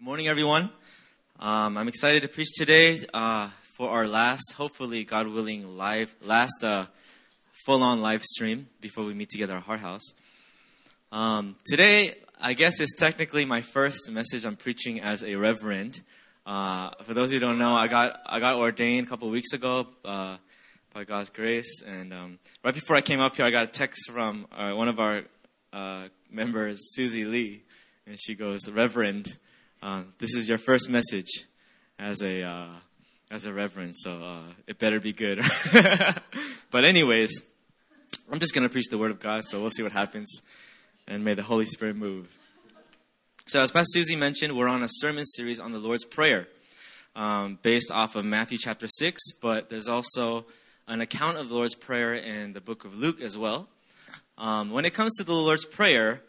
Good morning, everyone. Um, I'm excited to preach today uh, for our last, hopefully, God willing, live last uh, full-on live stream before we meet together at Heart House. Um, today, I guess, is technically my first message I'm preaching as a reverend. Uh, for those who don't know, I got I got ordained a couple weeks ago uh, by God's grace, and um, right before I came up here, I got a text from uh, one of our uh, members, Susie Lee, and she goes, "Reverend." Uh, this is your first message as a uh, as a reverend, so uh, it better be good. but anyways, I'm just gonna preach the word of God, so we'll see what happens, and may the Holy Spirit move. So, as Pastor Susie mentioned, we're on a sermon series on the Lord's Prayer, um, based off of Matthew chapter six, but there's also an account of the Lord's Prayer in the book of Luke as well. Um, when it comes to the Lord's Prayer,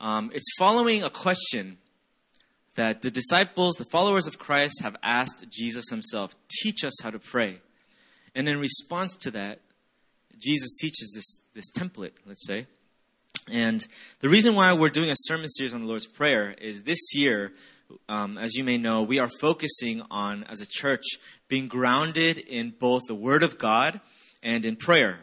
um, it's following a question that the disciples, the followers of Christ, have asked Jesus himself, teach us how to pray. And in response to that, Jesus teaches this, this template, let's say. And the reason why we're doing a sermon series on the Lord's Prayer is this year, um, as you may know, we are focusing on, as a church, being grounded in both the Word of God and in prayer.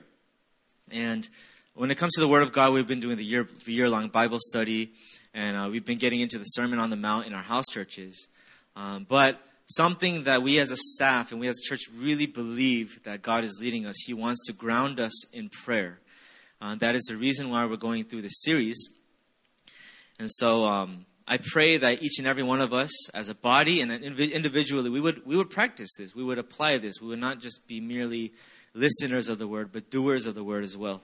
And when it comes to the Word of God, we've been doing the year, year long Bible study and uh, we've been getting into the Sermon on the Mount in our house churches. Um, but something that we as a staff and we as a church really believe that God is leading us, He wants to ground us in prayer. Uh, that is the reason why we're going through this series. And so um, I pray that each and every one of us, as a body and individually, we would, we would practice this. We would apply this. We would not just be merely listeners of the word, but doers of the word as well.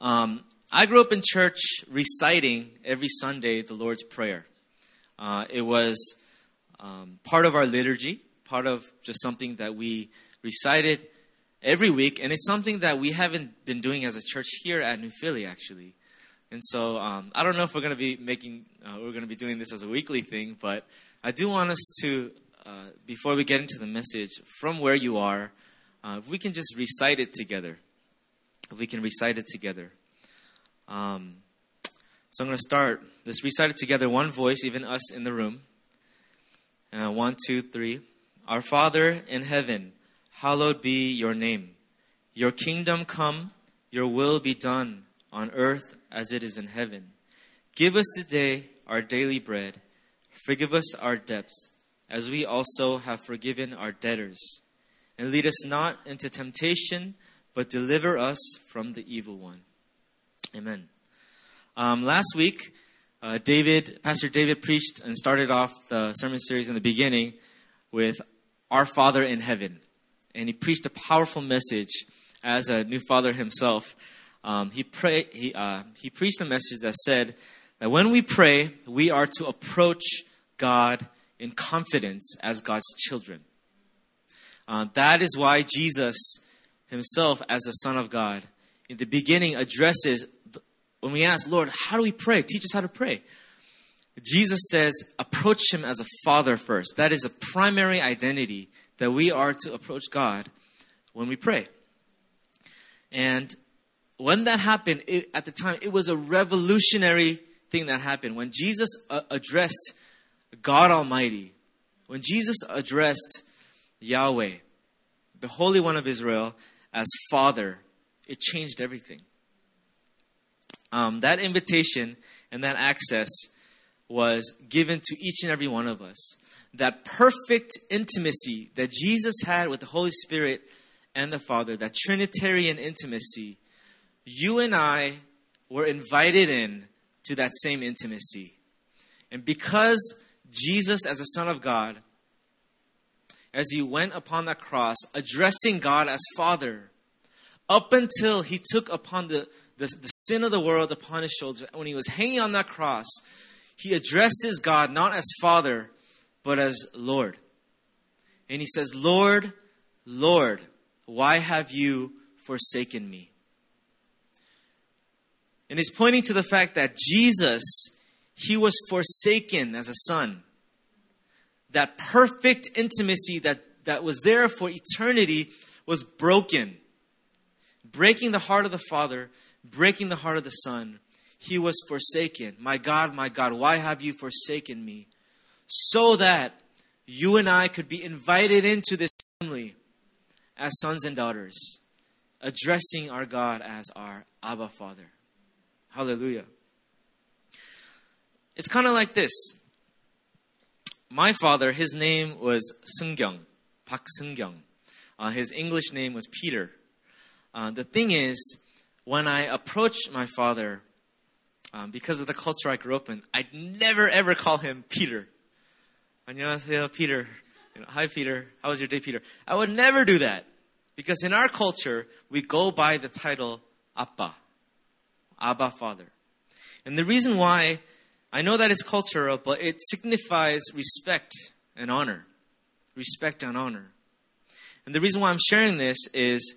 Um, I grew up in church reciting every Sunday the Lord's Prayer. Uh, it was um, part of our liturgy, part of just something that we recited every week, and it's something that we haven't been doing as a church here at New Philly, actually. And so um, I don't know if we're going to be making, uh, we're going to be doing this as a weekly thing, but I do want us to, uh, before we get into the message, from where you are, uh, if we can just recite it together. If we can recite it together. Um, so I'm going to start. Let's recite it together, one voice, even us in the room. Uh, one, two, three. Our Father in heaven, hallowed be your name. Your kingdom come, your will be done on earth as it is in heaven. Give us today our daily bread. Forgive us our debts, as we also have forgiven our debtors. And lead us not into temptation, but deliver us from the evil one. Amen. Um, last week, uh, David, Pastor David preached and started off the sermon series in the beginning with Our Father in Heaven. And he preached a powerful message as a new father himself. Um, he, pray, he, uh, he preached a message that said that when we pray, we are to approach God in confidence as God's children. Uh, that is why Jesus himself, as the Son of God, in the beginning addresses when we ask, Lord, how do we pray? Teach us how to pray. Jesus says, approach him as a father first. That is a primary identity that we are to approach God when we pray. And when that happened, it, at the time, it was a revolutionary thing that happened. When Jesus uh, addressed God Almighty, when Jesus addressed Yahweh, the Holy One of Israel, as Father, it changed everything um, that invitation and that access was given to each and every one of us. That perfect intimacy that Jesus had with the Holy Spirit and the Father, that Trinitarian intimacy, you and I were invited in to that same intimacy. And because Jesus, as the Son of God, as he went upon that cross, addressing God as Father, up until he took upon the the, the sin of the world upon his shoulders. When he was hanging on that cross, he addresses God not as Father, but as Lord. And he says, Lord, Lord, why have you forsaken me? And he's pointing to the fact that Jesus, he was forsaken as a son. That perfect intimacy that, that was there for eternity was broken, breaking the heart of the Father breaking the heart of the Son, he was forsaken. My God, my God, why have you forsaken me? so that you and I could be invited into this family as sons and daughters, addressing our God as our Abba Father. Hallelujah. It's kind of like this. My father, his name was Seungyeong, Park Seungyeong. Uh, his English name was Peter. Uh, the thing is, when I approached my father, um, because of the culture I grew up in, I'd never ever call him Peter. 안녕하세요, Peter. You know, Hi, Peter. How was your day, Peter? I would never do that because in our culture we go by the title Appa, Abba, Father. And the reason why I know that it's cultural, but it signifies respect and honor, respect and honor. And the reason why I'm sharing this is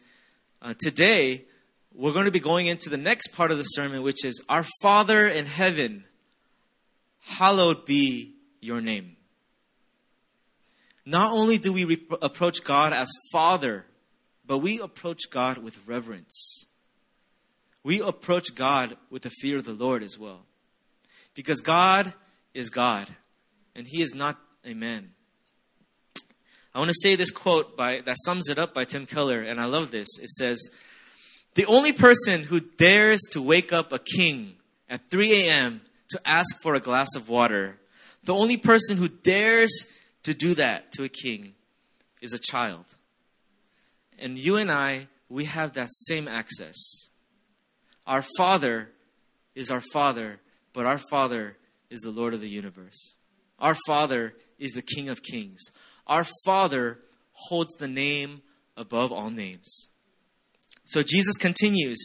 uh, today we're going to be going into the next part of the sermon, which is Our Father in heaven, hallowed be your name. Not only do we re- approach God as Father, but we approach God with reverence. We approach God with the fear of the Lord as well. Because God is God, and He is not a man. I want to say this quote by, that sums it up by Tim Keller, and I love this. It says, the only person who dares to wake up a king at 3 a.m. to ask for a glass of water, the only person who dares to do that to a king is a child. And you and I, we have that same access. Our Father is our Father, but our Father is the Lord of the universe. Our Father is the King of kings. Our Father holds the name above all names. So Jesus continues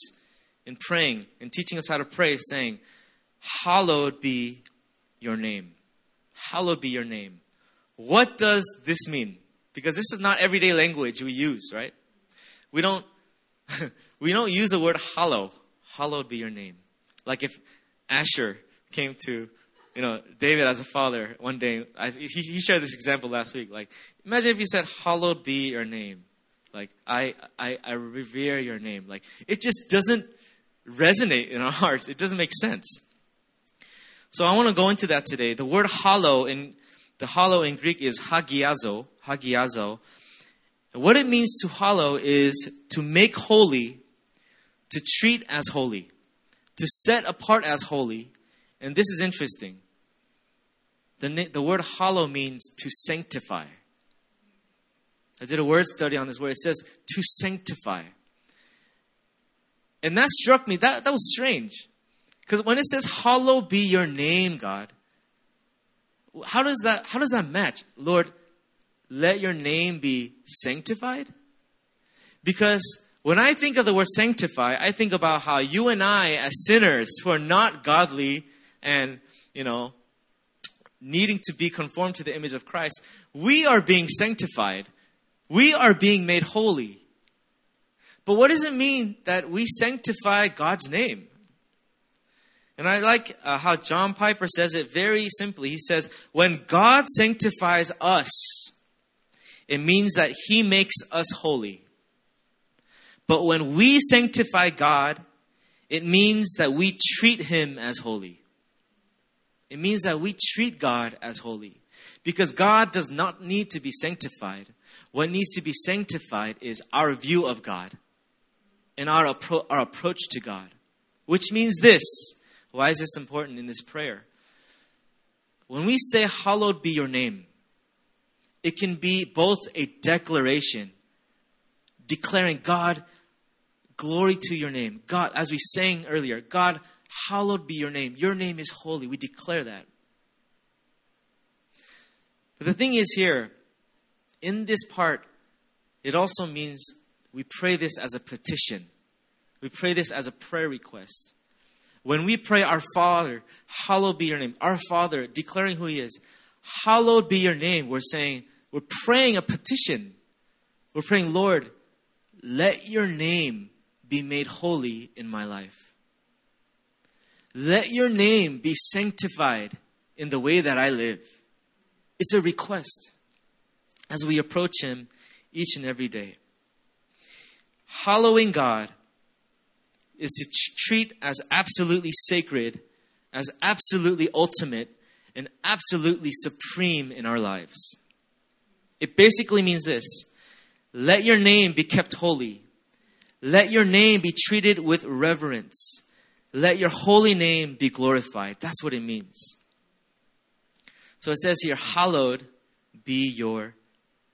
in praying and teaching us how to pray, saying, Hallowed be your name. Hallowed be your name. What does this mean? Because this is not everyday language we use, right? We don't we don't use the word hallow. Hallowed be your name. Like if Asher came to you know, David as a father one day, I, he, he shared this example last week. Like, imagine if you said, Hallowed be your name. Like, I, I, I revere your name. Like, it just doesn't resonate in our hearts. It doesn't make sense. So I want to go into that today. The word hollow in the hollow in Greek is hagiazo, hagiazo. What it means to hollow is to make holy, to treat as holy, to set apart as holy. And this is interesting. The, the word hollow means to sanctify. I did a word study on this word. It says to sanctify. And that struck me. That, that was strange. Because when it says, Hallowed be your name, God, how does that how does that match? Lord, let your name be sanctified? Because when I think of the word sanctify, I think about how you and I, as sinners who are not godly and, you know, needing to be conformed to the image of Christ, we are being sanctified we are being made holy. But what does it mean that we sanctify God's name? And I like uh, how John Piper says it very simply. He says, When God sanctifies us, it means that He makes us holy. But when we sanctify God, it means that we treat Him as holy. It means that we treat God as holy. Because God does not need to be sanctified. What needs to be sanctified is our view of God and our, appro- our approach to God. Which means this. Why is this important in this prayer? When we say, Hallowed be your name, it can be both a declaration, declaring, God, glory to your name. God, as we sang earlier, God, hallowed be your name. Your name is holy. We declare that. But the thing is here, in this part, it also means we pray this as a petition. We pray this as a prayer request. When we pray, Our Father, hallowed be your name, our Father, declaring who He is, hallowed be your name, we're saying, we're praying a petition. We're praying, Lord, let your name be made holy in my life. Let your name be sanctified in the way that I live. It's a request as we approach Him each and every day. Hallowing God is to treat as absolutely sacred, as absolutely ultimate, and absolutely supreme in our lives. It basically means this let your name be kept holy, let your name be treated with reverence, let your holy name be glorified. That's what it means. So it says here, hallowed be your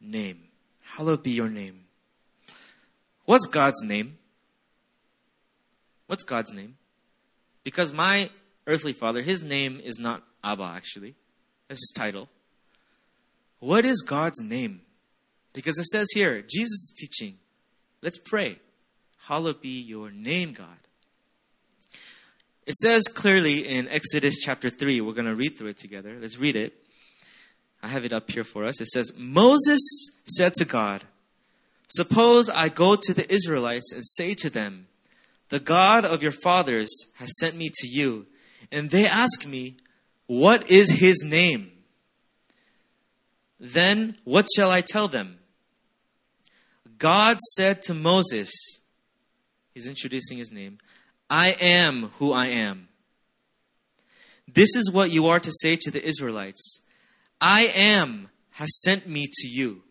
name. Hallowed be your name. What's God's name? What's God's name? Because my earthly father, his name is not Abba, actually. That's his title. What is God's name? Because it says here, Jesus is teaching. Let's pray. Hallowed be your name, God. It says clearly in Exodus chapter 3, we're going to read through it together. Let's read it. I have it up here for us. It says, Moses said to God, Suppose I go to the Israelites and say to them, The God of your fathers has sent me to you, and they ask me, What is his name? Then what shall I tell them? God said to Moses, He's introducing his name, I am who I am. This is what you are to say to the Israelites I am has sent me to you.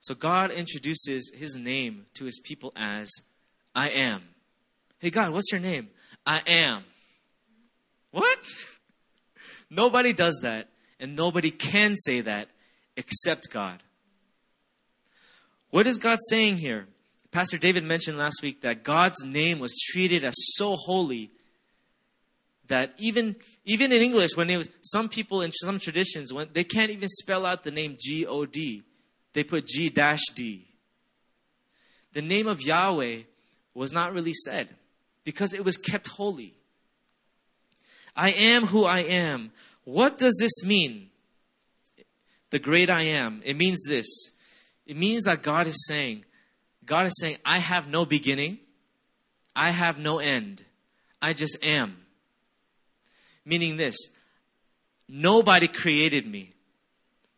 So God introduces his name to his people as I am. Hey, God, what's your name? I am. What? nobody does that, and nobody can say that except God. What is God saying here? Pastor David mentioned last week that God's name was treated as so holy that even even in English, when it was, some people in some traditions, when they can't even spell out the name G O D, they put G dash D. The name of Yahweh was not really said because it was kept holy. I am who I am. What does this mean? The great I am. It means this. It means that God is saying, God is saying, I have no beginning, I have no end, I just am. Meaning this nobody created me,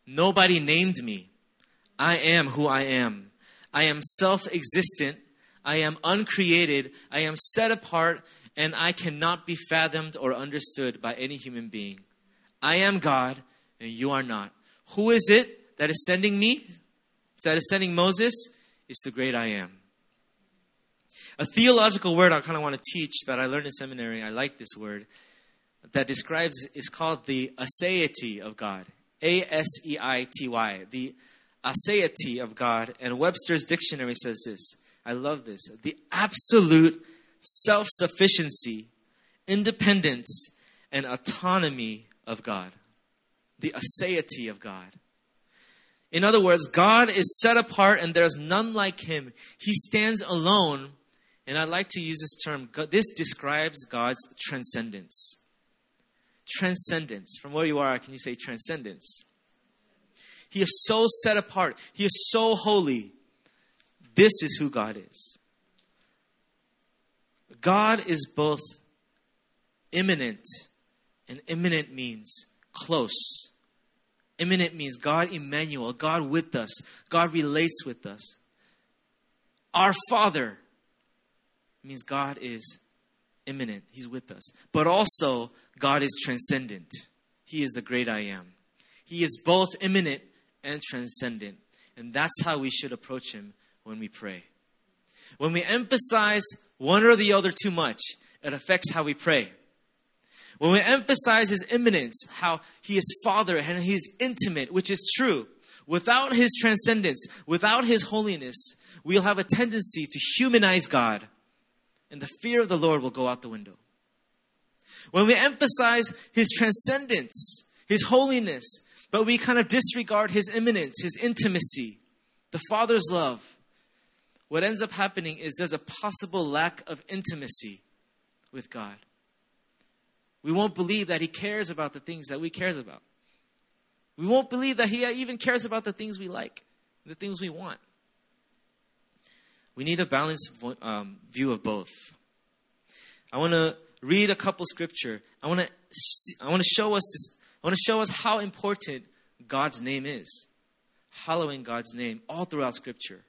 nobody named me. I am who I am. I am self existent. I am uncreated. I am set apart, and I cannot be fathomed or understood by any human being. I am God, and you are not. Who is it that is sending me? That is sending Moses? It's the great I am. A theological word I kind of want to teach that I learned in seminary, I like this word, that describes is called the aseity of God. A S E I T Y. The aseity of God. And Webster's dictionary says this. I love this. The absolute self sufficiency, independence, and autonomy of God. The aseity of God. In other words, God is set apart and there's none like him. He stands alone. And I'd like to use this term. This describes God's transcendence transcendence. From where you are, can you say transcendence? He is so set apart, He is so holy. This is who God is. God is both immanent, and immanent means close. Immanent means God Emmanuel, God with us, God relates with us. Our Father means God is immanent, He's with us. But also, God is transcendent. He is the great I am. He is both immanent and transcendent. And that's how we should approach Him when we pray. When we emphasize one or the other too much, it affects how we pray. When we emphasize His immanence, how He is Father and He is intimate, which is true, without His transcendence, without His holiness, we'll have a tendency to humanize God, and the fear of the Lord will go out the window. When we emphasize his transcendence, his holiness, but we kind of disregard his immanence, his intimacy, the Father's love, what ends up happening is there's a possible lack of intimacy with God. We won't believe that he cares about the things that we cares about. We won't believe that he even cares about the things we like, the things we want. We need a balanced um, view of both. I want to read a couple scripture. I want to I want to show us this. I want to show us how important God's name is. Hallowing God's name all throughout scripture.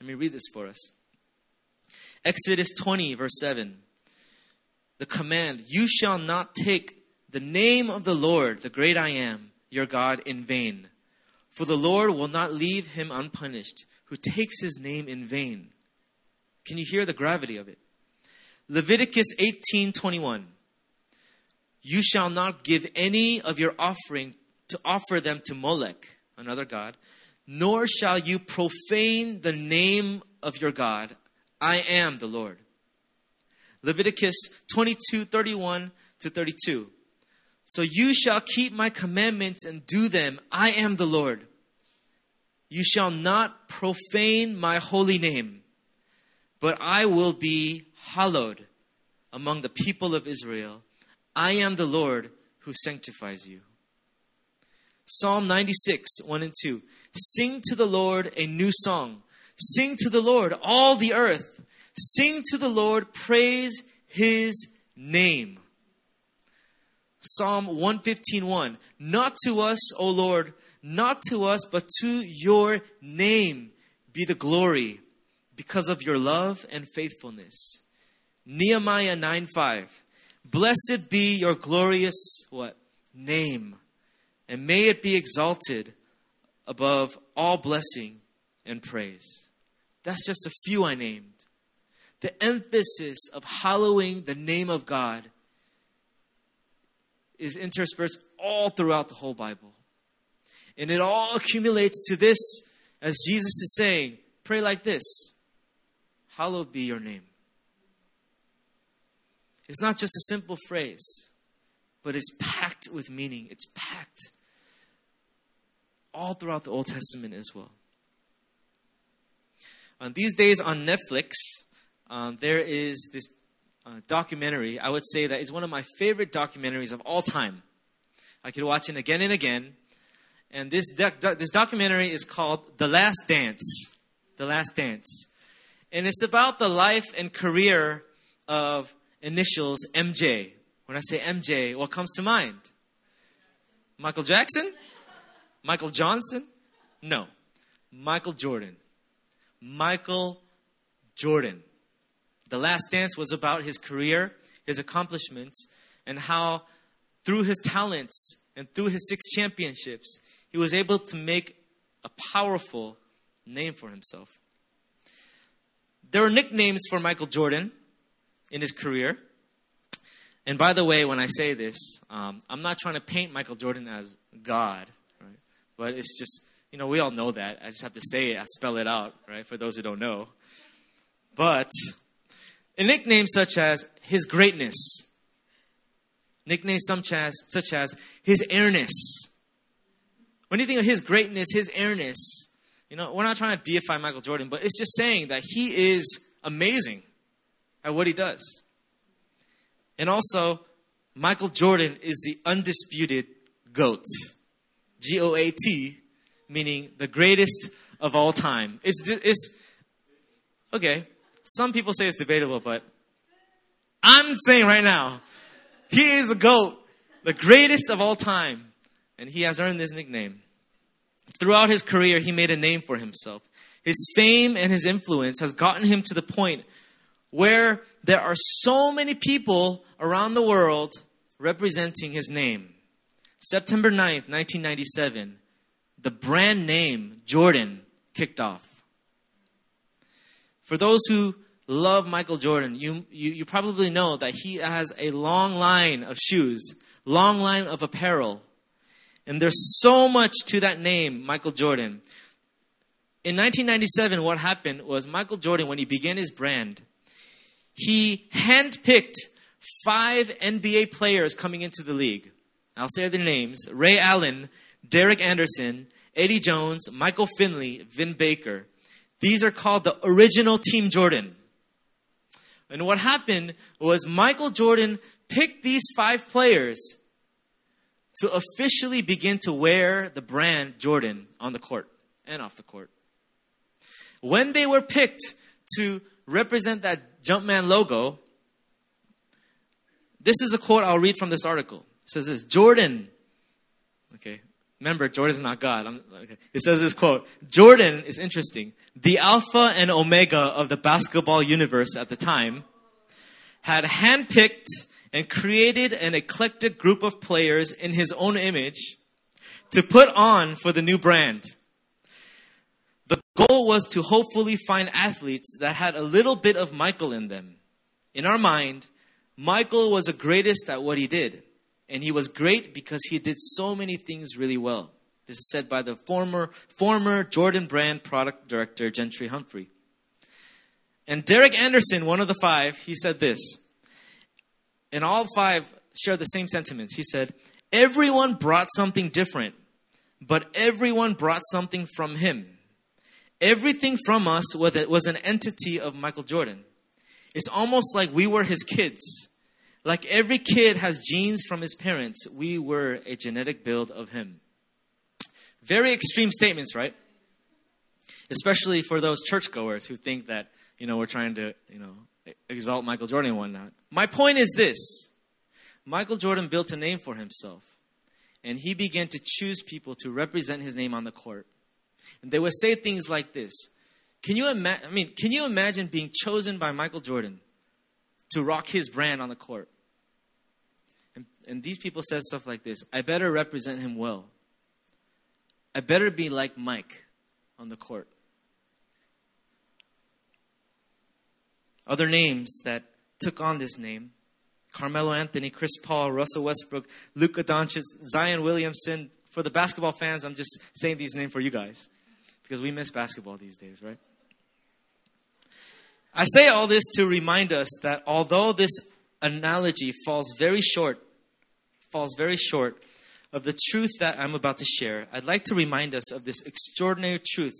Let me read this for us. Exodus 20 verse 7. The command, you shall not take the name of the Lord, the great I am, your God, in vain. For the Lord will not leave him unpunished who takes his name in vain. Can you hear the gravity of it? Leviticus 18:21 You shall not give any of your offering to offer them to Molech, another god, nor shall you profane the name of your God. I am the Lord. Leviticus 22:31 to 32 so you shall keep my commandments and do them. I am the Lord. You shall not profane my holy name, but I will be hallowed among the people of Israel. I am the Lord who sanctifies you. Psalm 96, 1 and 2. Sing to the Lord a new song. Sing to the Lord, all the earth. Sing to the Lord, praise his name. Psalm 115:1 Not to us, O Lord, not to us, but to your name be the glory because of your love and faithfulness. Nehemiah 9 5. Blessed be your glorious what? name and may it be exalted above all blessing and praise. That's just a few I named. The emphasis of hallowing the name of God is interspersed all throughout the whole Bible. And it all accumulates to this, as Jesus is saying, pray like this Hallowed be your name. It's not just a simple phrase, but it's packed with meaning. It's packed all throughout the Old Testament as well. Uh, these days on Netflix, um, there is this uh, documentary, I would say that is one of my favorite documentaries of all time. I could watch it again and again. And this, doc- this documentary is called The Last Dance. The Last Dance. And it's about the life and career of initials MJ. When I say MJ, what comes to mind? Michael Jackson? Michael Johnson? No. Michael Jordan. Michael Jordan. The Last Dance was about his career, his accomplishments, and how through his talents and through his six championships, he was able to make a powerful name for himself. There were nicknames for Michael Jordan in his career. And by the way, when I say this, um, I'm not trying to paint Michael Jordan as God, right? But it's just, you know, we all know that. I just have to say it, I spell it out, right, for those who don't know. But a nickname such as his greatness, nicknames such as, such as his airness. When you think of his greatness, his airness, you know, we're not trying to deify Michael Jordan, but it's just saying that he is amazing at what he does. And also, Michael Jordan is the undisputed GOAT. G O A T, meaning the greatest of all time. It's, it's okay, some people say it's debatable, but I'm saying right now, he is the GOAT, the greatest of all time. And he has earned this nickname. Throughout his career, he made a name for himself. His fame and his influence has gotten him to the point where there are so many people around the world representing his name. September 9th, 1997, the brand name Jordan kicked off. For those who love Michael Jordan, you, you, you probably know that he has a long line of shoes, long line of apparel. And there's so much to that name, Michael Jordan. In 1997, what happened was Michael Jordan, when he began his brand, he handpicked five NBA players coming into the league. I'll say their names Ray Allen, Derek Anderson, Eddie Jones, Michael Finley, Vin Baker. These are called the original Team Jordan. And what happened was Michael Jordan picked these five players to officially begin to wear the brand Jordan on the court and off the court. When they were picked to represent that Jumpman logo, this is a quote I'll read from this article. It says this Jordan, okay, remember, Jordan is not God. Okay. It says this quote Jordan is interesting the alpha and omega of the basketball universe at the time, had handpicked and created an eclectic group of players in his own image to put on for the new brand. The goal was to hopefully find athletes that had a little bit of Michael in them. In our mind, Michael was the greatest at what he did. And he was great because he did so many things really well. This is said by the former, former Jordan Brand product director, Gentry Humphrey. And Derek Anderson, one of the five, he said this. And all five share the same sentiments. He said, Everyone brought something different, but everyone brought something from him. Everything from us was an entity of Michael Jordan. It's almost like we were his kids. Like every kid has genes from his parents, we were a genetic build of him. Very extreme statements, right? Especially for those churchgoers who think that, you know, we're trying to, you know, exalt Michael Jordan and whatnot. My point is this Michael Jordan built a name for himself, and he began to choose people to represent his name on the court. And they would say things like this Can you imagine? I mean, can you imagine being chosen by Michael Jordan to rock his brand on the court? And, and these people said stuff like this I better represent him well. I better be like Mike on the court. Other names that took on this name Carmelo Anthony, Chris Paul, Russell Westbrook, Luka Doncic, Zion Williamson. For the basketball fans, I'm just saying these names for you guys because we miss basketball these days, right? I say all this to remind us that although this analogy falls very short, falls very short of the truth that I'm about to share, I'd like to remind us of this extraordinary truth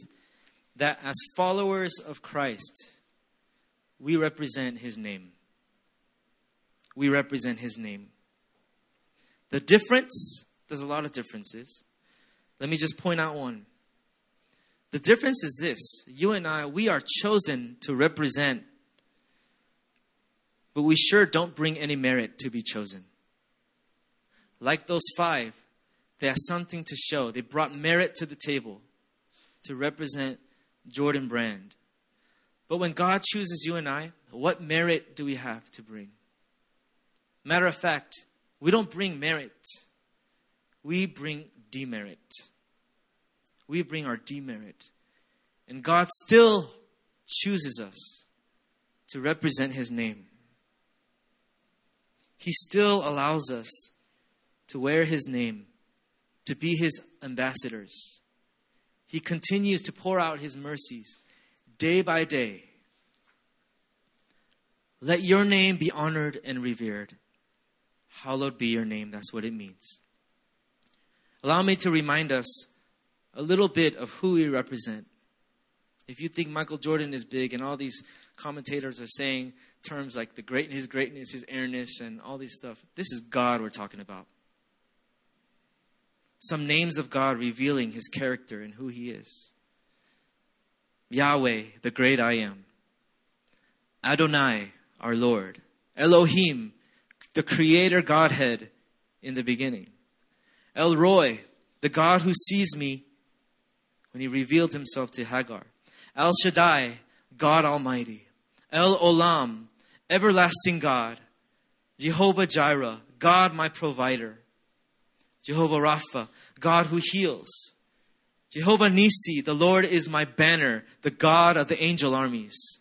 that as followers of Christ, we represent his name. We represent his name. The difference, there's a lot of differences. Let me just point out one. The difference is this you and I, we are chosen to represent, but we sure don't bring any merit to be chosen. Like those five, they have something to show. They brought merit to the table to represent Jordan Brand. But when God chooses you and I, what merit do we have to bring? Matter of fact, we don't bring merit, we bring demerit. We bring our demerit. And God still chooses us to represent His name. He still allows us to wear His name, to be His ambassadors. He continues to pour out His mercies day by day. Let your name be honored and revered. Hallowed be your name. That's what it means. Allow me to remind us a little bit of who we represent. If you think Michael Jordan is big and all these commentators are saying terms like the great his greatness, his airness, and all these stuff, this is God we're talking about. Some names of God revealing his character and who he is. Yahweh, the great I am. Adonai, our Lord. Elohim, the creator Godhead in the beginning. El Roi, the God who sees me when he revealed himself to Hagar. El Shaddai, God Almighty. El Olam, everlasting God. Jehovah Jireh, God my provider. Jehovah Rapha, God who heals. Jehovah Nissi, the Lord is my banner, the God of the angel armies.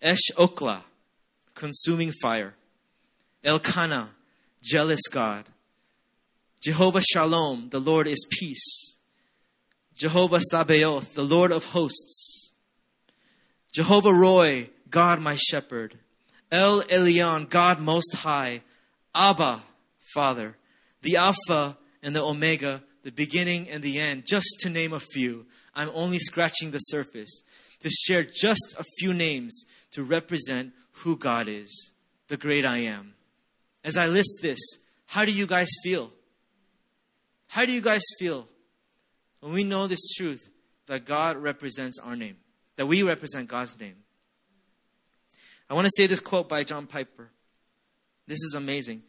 Esh Okla, consuming fire. El Kanna, jealous God. Jehovah Shalom, the Lord is peace. Jehovah Sabaoth, the Lord of hosts. Jehovah Roy, God my shepherd. El Elyon, God most high. Abba, Father. The Alpha and the Omega, the beginning and the end, just to name a few. I'm only scratching the surface to share just a few names to represent who God is, the great I am. As I list this, how do you guys feel? How do you guys feel when we know this truth that God represents our name, that we represent God's name? I want to say this quote by John Piper. This is amazing.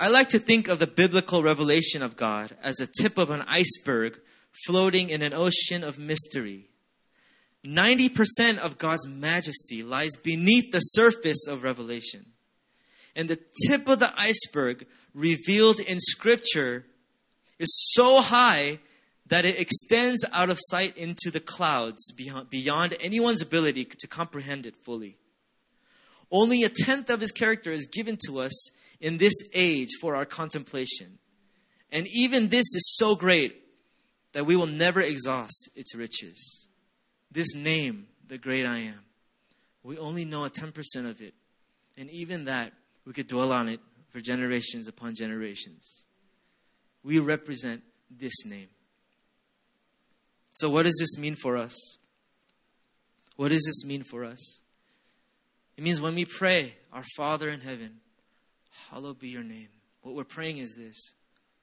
I like to think of the biblical revelation of God as the tip of an iceberg floating in an ocean of mystery. 90% of God's majesty lies beneath the surface of revelation. And the tip of the iceberg revealed in Scripture is so high that it extends out of sight into the clouds beyond anyone's ability to comprehend it fully. Only a tenth of his character is given to us in this age for our contemplation. And even this is so great that we will never exhaust its riches. This name, the great I am, we only know a 10% of it. And even that, we could dwell on it for generations upon generations. We represent this name. So, what does this mean for us? What does this mean for us? It means when we pray, Our Father in heaven, hallowed be your name. What we're praying is this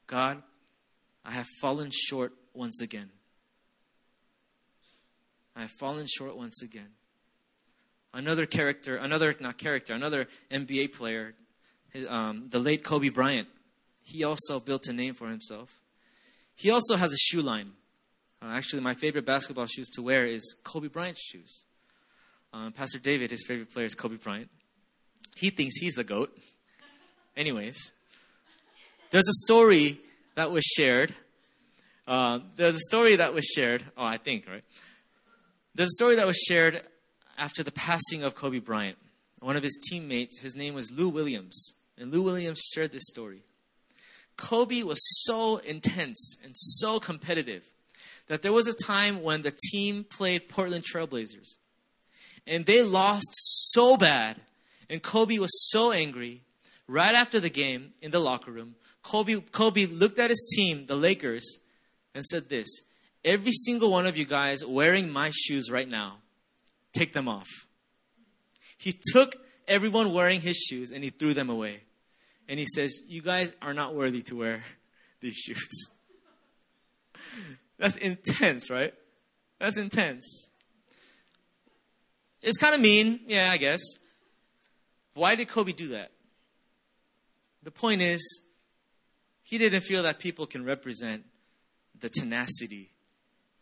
God, I have fallen short once again. I have fallen short once again. Another character, another, not character, another NBA player, um, the late Kobe Bryant, he also built a name for himself. He also has a shoe line. Uh, actually, my favorite basketball shoes to wear is Kobe Bryant's shoes. Um, Pastor David, his favorite player is Kobe Bryant. He thinks he's the GOAT. Anyways, there's a story that was shared. Uh, there's a story that was shared. Oh, I think, right? There's a story that was shared after the passing of Kobe Bryant. One of his teammates, his name was Lou Williams. And Lou Williams shared this story. Kobe was so intense and so competitive that there was a time when the team played Portland Trailblazers. And they lost so bad. And Kobe was so angry. Right after the game in the locker room, Kobe, Kobe looked at his team, the Lakers, and said this Every single one of you guys wearing my shoes right now, take them off. He took everyone wearing his shoes and he threw them away. And he says, You guys are not worthy to wear these shoes. That's intense, right? That's intense. It's kind of mean, yeah, I guess. Why did Kobe do that? The point is, he didn't feel that people can represent the tenacity,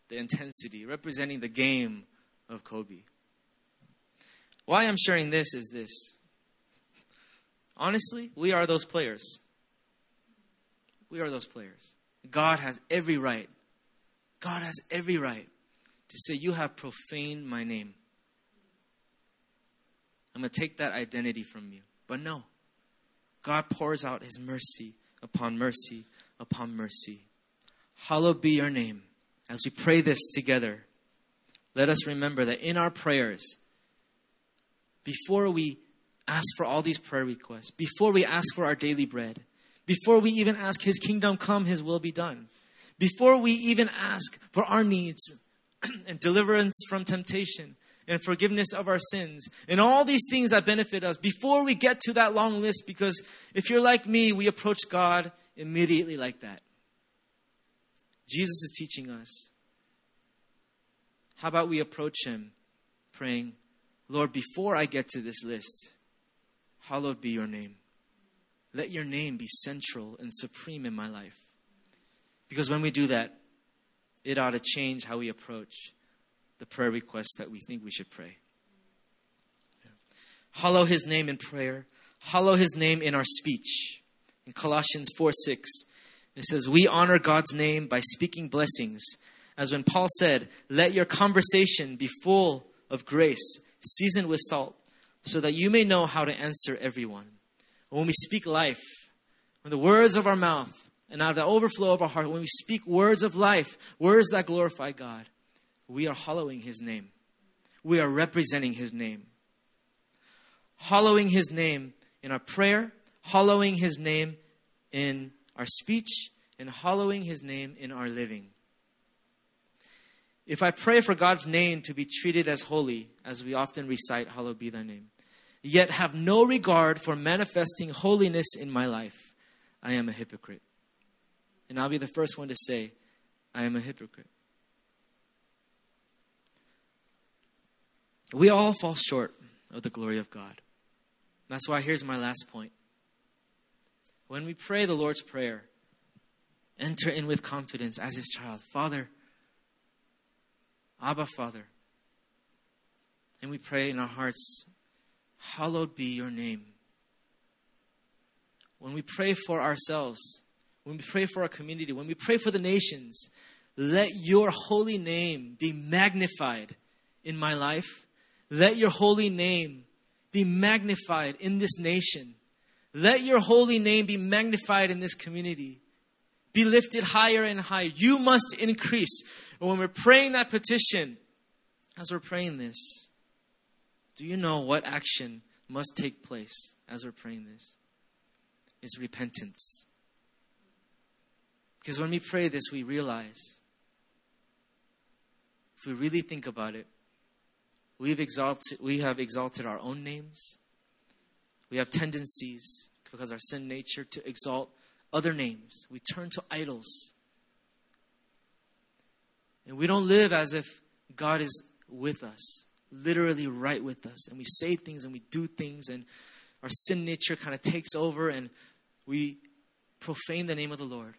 the intensity, representing the game of Kobe. Why I'm sharing this is this. Honestly, we are those players. We are those players. God has every right God has every right to say, You have profaned my name. I'm going to take that identity from you. But no, God pours out his mercy upon mercy upon mercy. Hallowed be your name. As we pray this together, let us remember that in our prayers, before we ask for all these prayer requests, before we ask for our daily bread, before we even ask His kingdom come, His will be done, before we even ask for our needs and deliverance from temptation and forgiveness of our sins. And all these things that benefit us before we get to that long list because if you're like me we approach god immediately like that. Jesus is teaching us. How about we approach him praying lord before i get to this list hallowed be your name. Let your name be central and supreme in my life. Because when we do that, it ought to change how we approach the prayer requests that we think we should pray. Hallow his name in prayer, hallow his name in our speech. In Colossians 4 6, it says, We honor God's name by speaking blessings. As when Paul said, Let your conversation be full of grace, seasoned with salt, so that you may know how to answer everyone. When we speak life, when the words of our mouth and out of the overflow of our heart, when we speak words of life, words that glorify God, we are hallowing His name. We are representing His name. Hallowing His name in our prayer, hallowing His name in our speech, and hallowing His name in our living. If I pray for God's name to be treated as holy, as we often recite, Hallowed be thy name, yet have no regard for manifesting holiness in my life, I am a hypocrite. And I'll be the first one to say, I am a hypocrite. We all fall short of the glory of God. That's why here's my last point. When we pray the Lord's Prayer, enter in with confidence as his child. Father, Abba, Father. And we pray in our hearts, Hallowed be your name. when we pray for ourselves, when we pray for our community, when we pray for the nations, let your holy name be magnified in my life. Let your holy name be magnified in this nation. Let your holy name be magnified in this community. Be lifted higher and higher. You must increase. And when we're praying that petition, as we're praying this, do you know what action must take place as we're praying this? It's repentance. Because when we pray this, we realize, if we really think about it, we've exalted, we have exalted our own names. We have tendencies, because our sin nature, to exalt other names. We turn to idols. And we don't live as if God is with us, literally right with us. And we say things and we do things, and our sin nature kind of takes over, and we profane the name of the Lord.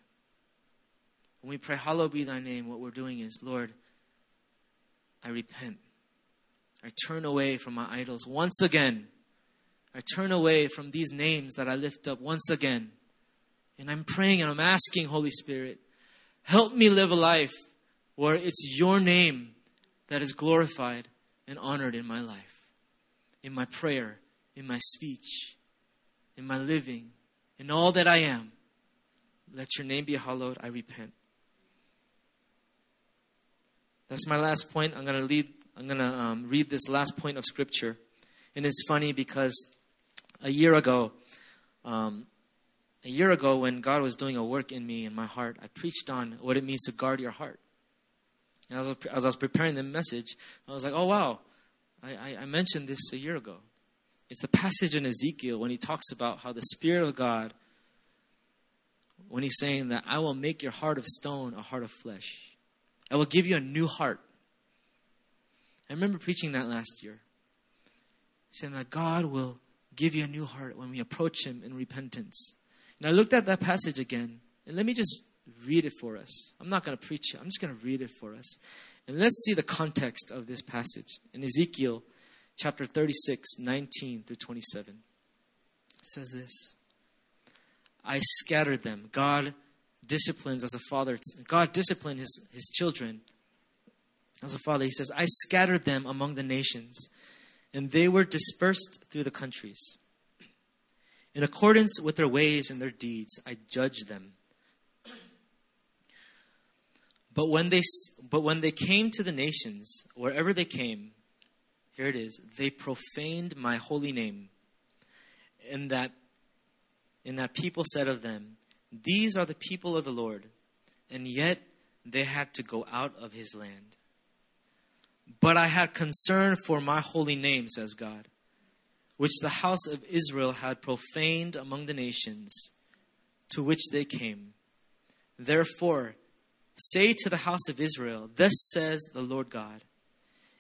When we pray, Hallowed be thy name, what we're doing is, Lord, I repent. I turn away from my idols once again. I turn away from these names that I lift up once again. And I'm praying and I'm asking, Holy Spirit, help me live a life where it's your name that is glorified and honored in my life, in my prayer, in my speech, in my living, in all that I am. Let your name be hallowed. I repent. That's my last point. I'm going to lead. I'm going to um, read this last point of scripture, and it's funny because a year ago, um, a year ago, when God was doing a work in me in my heart, I preached on what it means to guard your heart. And as, as I was preparing the message, I was like, oh, wow, I, I, I mentioned this a year ago. It's the passage in Ezekiel when he talks about how the Spirit of God, when he's saying that I will make your heart of stone a heart of flesh, I will give you a new heart. I remember preaching that last year. Saying that God will give you a new heart when we approach Him in repentance. And I looked at that passage again, and let me just read it for us. I'm not going to preach it, I'm just going to read it for us. And let's see the context of this passage. In Ezekiel chapter 36, 19 through 27, it says this I scattered them. God disciplines as a father. God disciplined his, his children as a father. He says, I scattered them among the nations, and they were dispersed through the countries. In accordance with their ways and their deeds, I judged them. But when they but when they came to the nations, wherever they came, here it is, they profaned my holy name. And that in that people said of them, These are the people of the Lord, and yet they had to go out of his land. But I had concern for my holy name, says God which the house of Israel had profaned among the nations to which they came. Therefore, say to the house of Israel, Thus says the Lord God,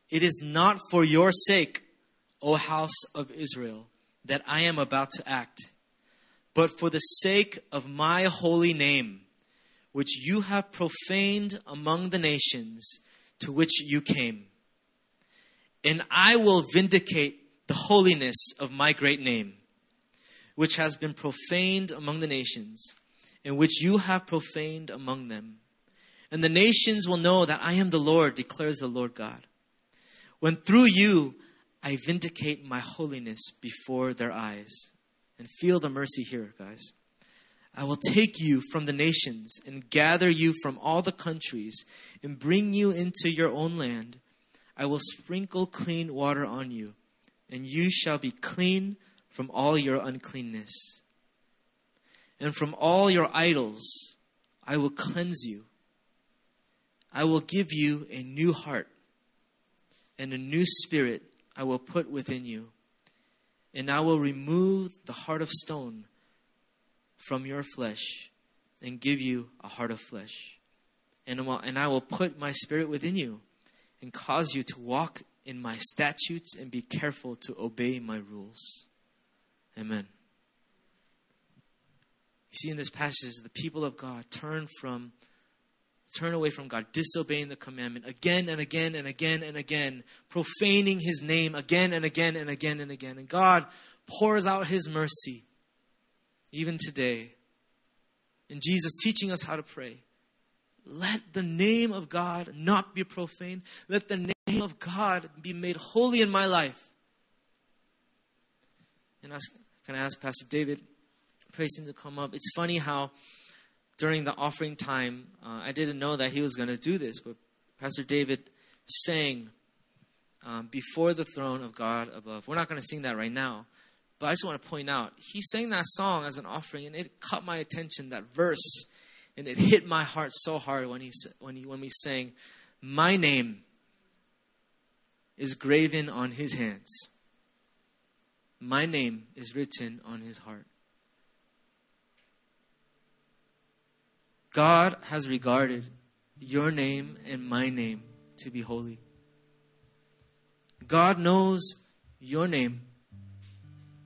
It is not for your sake, O house of Israel, that I am about to act, but for the sake of my holy name, which you have profaned among the nations to which you came. And I will vindicate the holiness of my great name, which has been profaned among the nations, and which you have profaned among them. And the nations will know that I am the Lord, declares the Lord God. When through you I vindicate my holiness before their eyes. And feel the mercy here, guys. I will take you from the nations and gather you from all the countries and bring you into your own land. I will sprinkle clean water on you and you shall be clean from all your uncleanness. And from all your idols I will cleanse you. I will give you a new heart, and a new spirit I will put within you. And I will remove the heart of stone from your flesh and give you a heart of flesh. And I will put my spirit within you and cause you to walk in my statutes and be careful to obey my rules. Amen. You see in this passage, the people of God turn from turn away from God, disobeying the commandment again and again and again and again, profaning his name again and again and again and again. And God pours out his mercy. even today, in Jesus teaching us how to pray, let the name of God not be profaned. Let the name of God be made holy in my life. And I can I ask Pastor David, praise him to come up? It's funny how during the offering time, uh, I didn't know that he was going to do this, but Pastor David sang um, before the throne of God above. We're not going to sing that right now, but I just want to point out he sang that song as an offering, and it caught my attention that verse, and it hit my heart so hard when he when he when we sang, "My name is graven on His hands. My name is written on His heart." God has regarded your name and my name to be holy. God knows your name,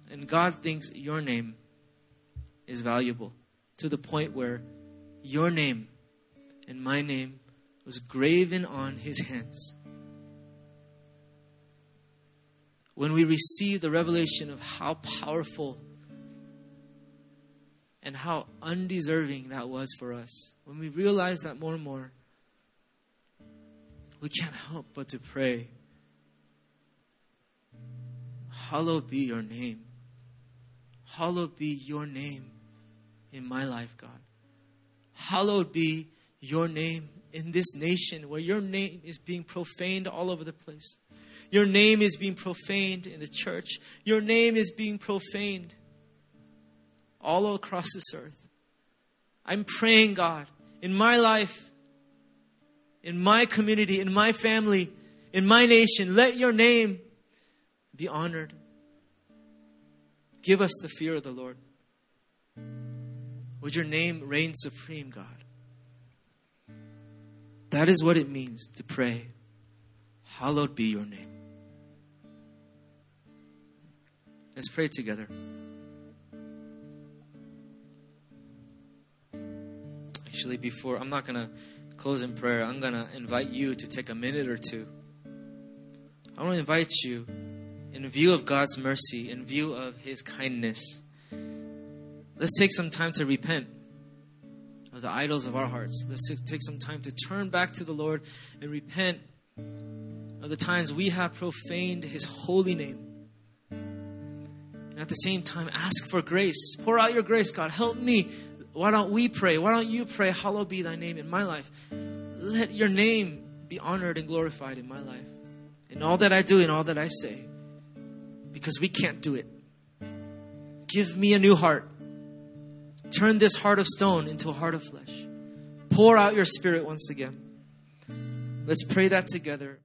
and God thinks your name is valuable to the point where your name and my name was graven on his hands. When we receive the revelation of how powerful and how undeserving that was for us, when we realize that more and more, we can't help but to pray Hallowed be your name. Hallowed be your name in my life, God. Hallowed be your name in this nation where your name is being profaned all over the place. Your name is being profaned in the church. Your name is being profaned all across this earth. I'm praying, God, in my life, in my community, in my family, in my nation, let your name be honored. Give us the fear of the Lord. Would your name reign supreme, God? That is what it means to pray. Hallowed be your name. Let's pray together. Actually, before, I'm not going to close in prayer. I'm going to invite you to take a minute or two. I want to invite you in view of God's mercy, in view of His kindness, let's take some time to repent of the idols of our hearts. Let's take some time to turn back to the Lord and repent of the times we have profaned His holy name. And at the same time, ask for grace. Pour out your grace, God. Help me. Why don't we pray? Why don't you pray, Hallowed be thy name in my life? Let your name be honored and glorified in my life. In all that I do and all that I say because we can't do it. Give me a new heart. Turn this heart of stone into a heart of flesh. Pour out your spirit once again. Let's pray that together.